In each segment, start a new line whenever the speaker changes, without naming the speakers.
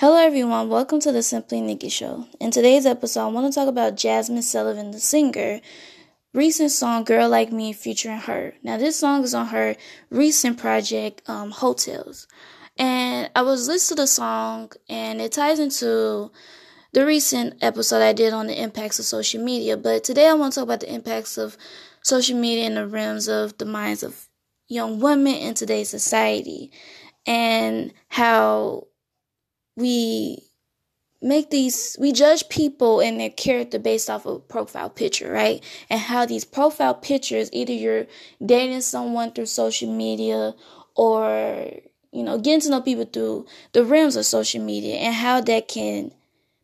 Hello, everyone. Welcome to the Simply Nikki Show. In today's episode, I want to talk about Jazmine Sullivan, the singer, recent song "Girl Like Me" featuring her. Now, this song is on her recent project, um, Tales, and I was listening to the song, and it ties into the recent episode I did on the impacts of social media. But today, I want to talk about the impacts of social media in the realms of the minds of young women in today's society, and how we make these we judge people and their character based off of profile picture right? And how these profile pictures either you're dating someone through social media or you know getting to know people through the realms of social media and how that can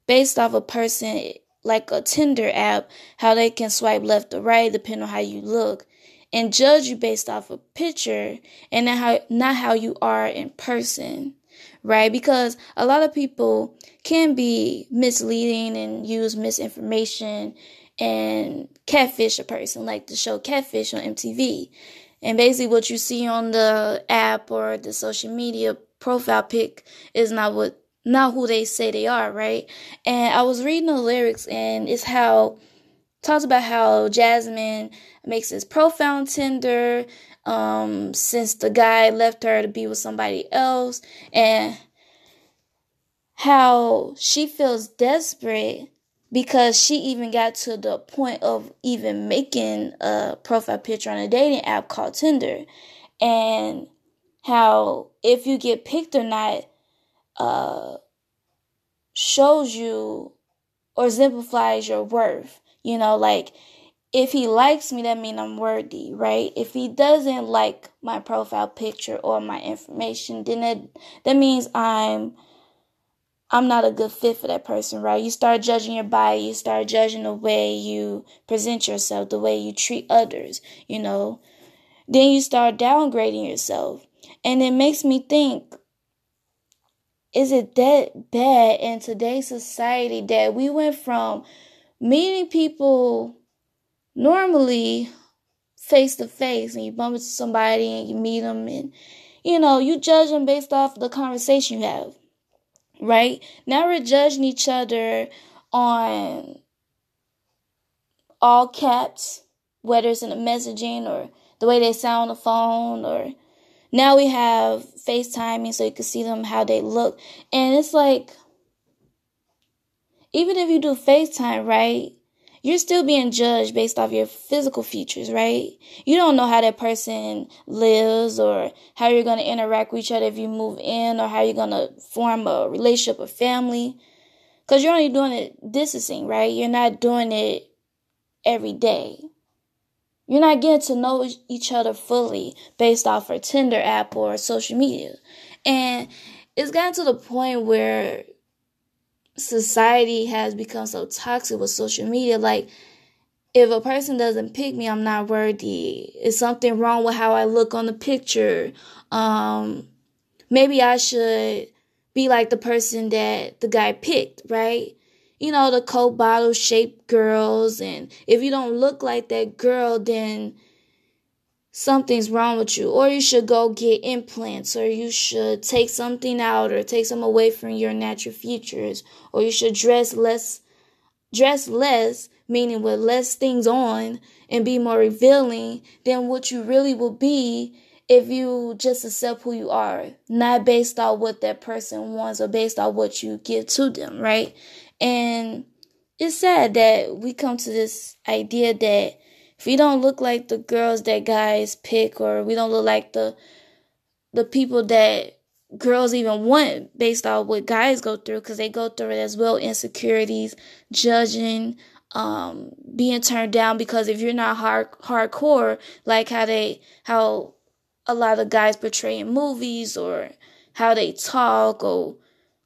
based off a person like a tinder app how they can swipe left or right depending on how you look and judge you based off a picture and not how not how you are in person right? Because a lot of people can be misleading and use misinformation and catfish a person, like the show Catfish on MTV. And basically, what you see on the app or the social media profile pic is not what not who they say they are, right? And I was reading the lyrics, and it's how talks about how Jazmine makes his profile on Tinder, um, since the guy left her to be with somebody else, and how she feels desperate because she even got to the point of even making a profile picture on a dating app called Tinder, and how if you get picked or not, uh, shows you or exemplifies your worth. You know, like if he likes me, that means I'm worthy, right? If he doesn't like my profile picture or my information, then it, that means I'm I'm not a good fit for that person, right? You start judging your body, you start judging the way you present yourself, the way you treat others, you know. Then you start downgrading yourself. And it makes me think is it that bad in today's society that we went from meeting people normally face to face and you bump into somebody and you meet them and you know you judge them based off the conversation you have right? Now we're judging each other on all caps whether it's in the messaging or the way they sound on the phone or now we have FaceTiming so you can see them how they look. And it's like even if you do FaceTime right you're still being judged based off your physical features, right? You don't know how that person lives or how you're going to interact with each other if you move in or how you're going to form a relationship or family. Because you're only doing it distancing, right? You're not doing it every day. You're not getting to know each other fully based off a Tinder app or social media. And it's gotten to the point where society has become so toxic with social media. Like, if a person doesn't pick me, I'm not worthy. Is something wrong with how I look on the picture? Um, maybe I should be like the person that the guy picked, right? You know, the Coke bottle shaped girls. And if you don't look like that girl, then something's wrong with you or you should go get implants or you should take something out or take some away from your natural features or you should dress less dress less meaning with less things on and be more revealing than what you really will be if you just accept who you are not based on what that person wants or based on what you give to them right? And it's sad that we come to this idea that if we don't look like the girls that guys pick or we don't look like the the people that girls even want based on what guys go through because they go through it as well. Insecurities judging um being turned down because if you're not hard hardcore like how they how a lot of guys portray in movies or how they talk or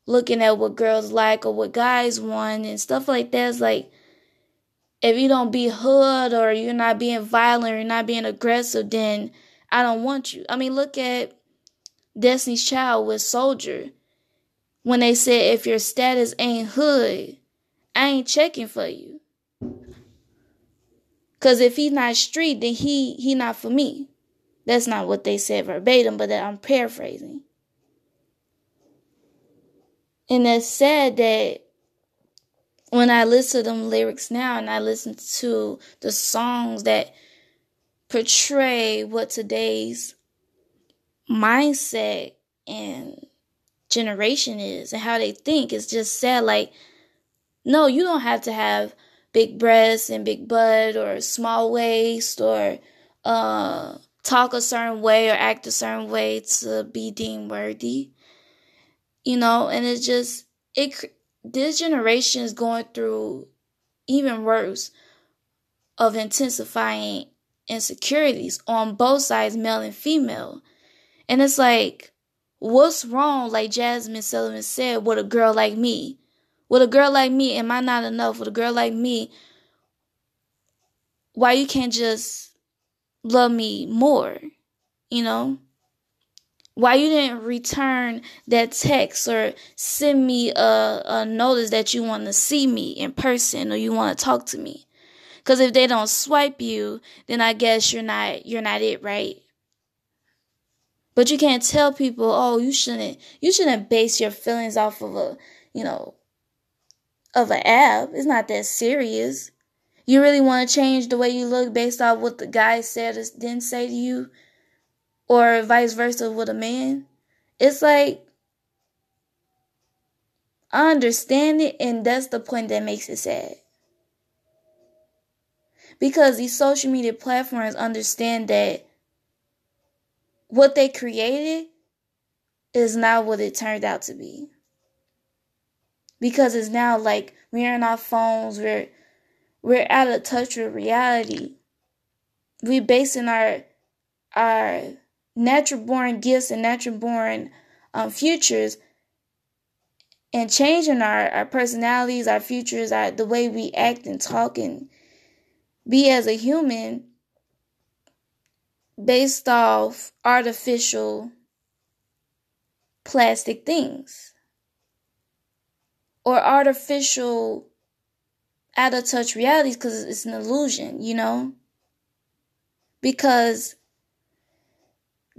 looking at what girls like or what guys want and stuff like that is like if you don't be hood or you're not being violent or you're not being aggressive, then I don't want you. I mean, look at Destiny's Child with Soldier. When they said if your status ain't hood, I ain't checking for you. Cause if he's not street, then he he not for me. That's not what they said verbatim, but that I'm paraphrasing. And it's sad that when I listen to them lyrics now and I listen to the songs that portray what today's mindset and generation is and how they think, it's just sad. Like, no, you don't have to have big breasts and big butt or small waist or uh, talk a certain way or act a certain way to be deemed worthy. You know, and it's just it this generation is going through even worse of intensifying insecurities on both sides, male and female. And it's like, what's wrong, like Jazmine Sullivan said, with a girl like me? With a girl like me, am I not enough? With a girl like me, why you can't just love me more? You know? Why you didn't return that text or send me a, a notice that you want to see me in person or you want to talk to me? Because if they don't swipe you then i guess you're not you're not it right? But you can't tell people oh you shouldn't you shouldn't base your feelings off of a you know of an app. It's not that serious. You really want to change the way you look based off what the guy said or didn't say to you or vice versa with a man. It's like I understand it, and that's the point that makes it sad. Because these social media platforms understand that what they created is not what it turned out to be. Because it's now like we're on our phones, we're we're out of touch with reality. We're basing our our natural born gifts and natural born um, futures and changing our, our personalities, our futures, our, the way we act and talk and be as a human based off artificial plastic things or artificial out of touch realities because it's an illusion, you know? Because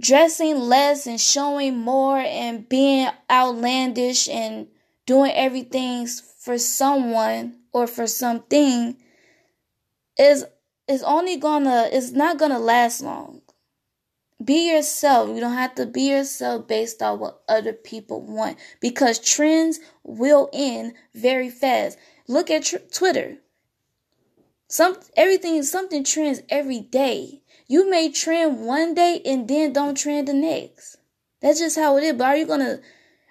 dressing less and showing more and being outlandish and doing everything for someone or for something is is only gonna is not gonna last long. Be yourself. You don't have to be yourself based on what other people want because trends will end very fast. Look at tr- Twitter. Some everything something trends every day. You may trend one day and then don't trend the next. That's just how it is. But are you gonna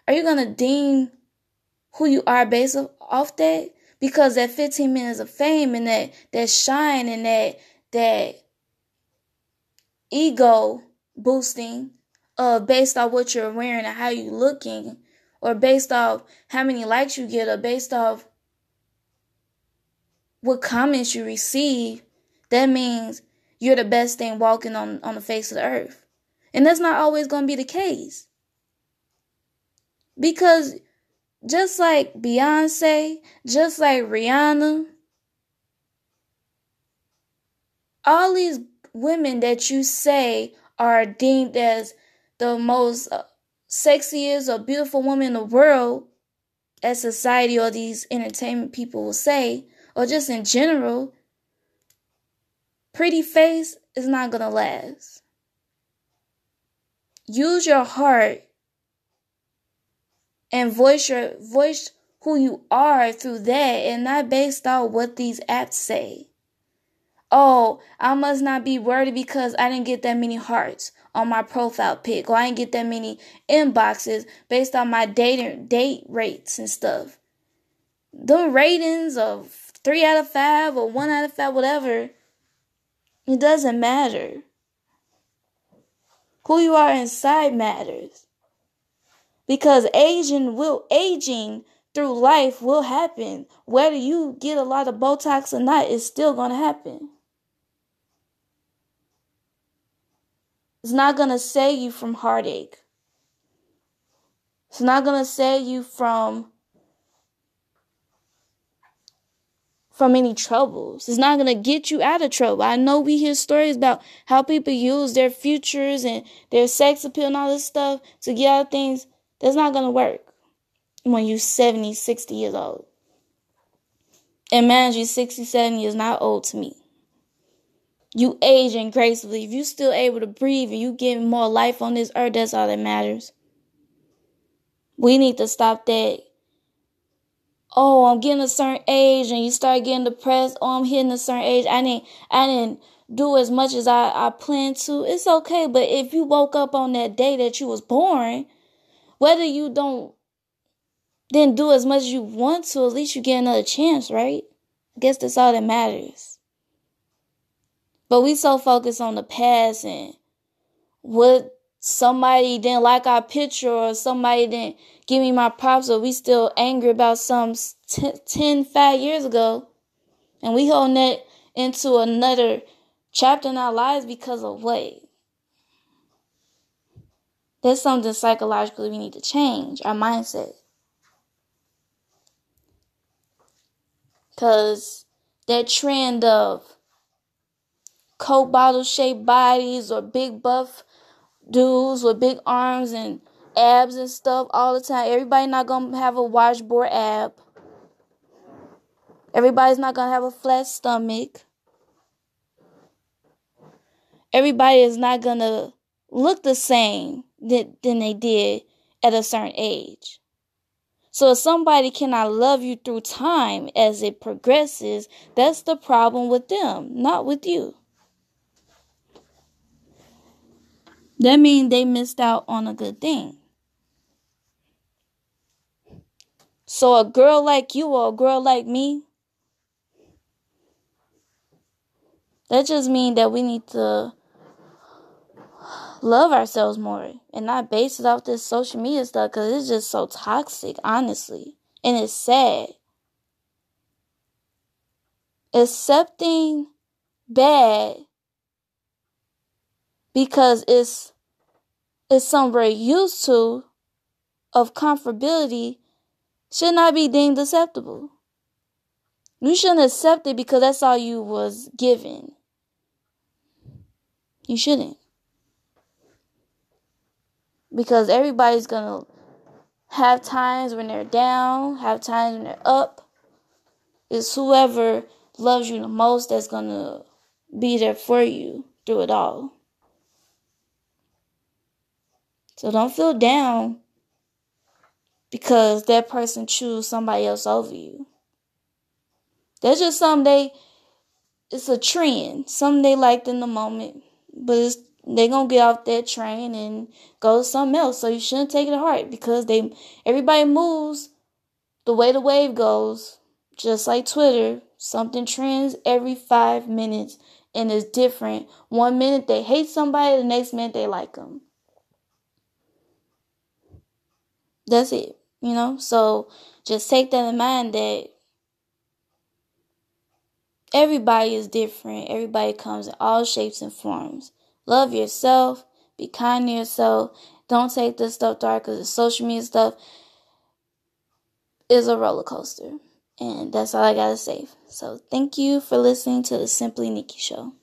are you gonna deem who you are based off that? Because that 15 minutes of fame and that that shine and that that ego boosting uh based off what you're wearing and how you looking or based off how many likes you get or based off what comments you receive that means you're the best thing walking on, on the face of the earth. And that's not always going to be the case. Because just like Beyonce, just like Rihanna, all these women that you say are deemed as the most sexiest or beautiful woman in the world, as society or these entertainment people will say, or just in general, pretty face is not gonna last. Use your heart and voice your voice who you are through that and not based on what these apps say. Oh, I must not be worthy because I didn't get that many hearts on my profile pic or I didn't get that many inboxes based on my dating date rates and stuff. The ratings of three out of five or one out of five, whatever, it doesn't matter. Who you are inside matters. Because aging will aging through life will happen. Whether you get a lot of Botox or not, it's still gonna happen. It's not gonna save you from heartache. It's not gonna save you from from any troubles. It's not going to get you out of trouble. I know we hear stories about how people use their futures and their sex appeal and all this stuff to get out of things. That's not going to work. when you're 70, 60 years old. And man, you 67 years not old to me. You aging gracefully. If you're still able to breathe and you getting more life on this earth, that's all that matters. We need to stop that. Oh, I'm getting a certain age and you start getting depressed. Oh, I'm hitting a certain age. I didn't I didn't do as much as I, I planned to. It's okay. But if you woke up on that day that you was born, whether you don't then do as much as you want to, at least you get another chance, right? I guess that's all that matters. But we so focused on the past and what somebody didn't like our picture or somebody didn't give me my props or we still angry about some 10, 5 years ago. And we holding that into another chapter in our lives because of what? There's something psychologically we need to change, our mindset. Because that trend of Coke bottle shaped bodies or big buff dudes with big arms and abs and stuff all the time. Everybody not gonna have a washboard ab. Everybody's not gonna have a flat stomach. Everybody is not gonna look the same than, than they did at a certain age. So if somebody cannot love you through time as it progresses, that's the problem with them, not with you. That means they missed out on a good thing. So a girl like you or a girl like me, that just means that we need to love ourselves more and not base it off this social media stuff because it's just so toxic, honestly. And it's sad. Accepting bad because it's it's something we're used to of comfortability should not be deemed acceptable. You shouldn't accept it because that's all you was given. You shouldn't. Because everybody's gonna have times when they're down, have times when they're up. It's whoever loves you the most that's gonna be there for you through it all. So don't feel down because that person choose somebody else over you. That's just something they it's a trend. Something they liked in the moment. But they gonna get off that train and go to something else. So you shouldn't take it to heart because they everybody moves the way the wave goes, just like Twitter. Something trends every five minutes and it's different. One minute they hate somebody, the next minute they like them. That's it, you know? So just take that in mind that everybody is different. Everybody comes in all shapes and forms. Love yourself. Be kind to yourself. Don't take this stuff dark because the social media stuff is a roller coaster. And that's all I got to say. So thank you for listening to the Simply Nikki Show.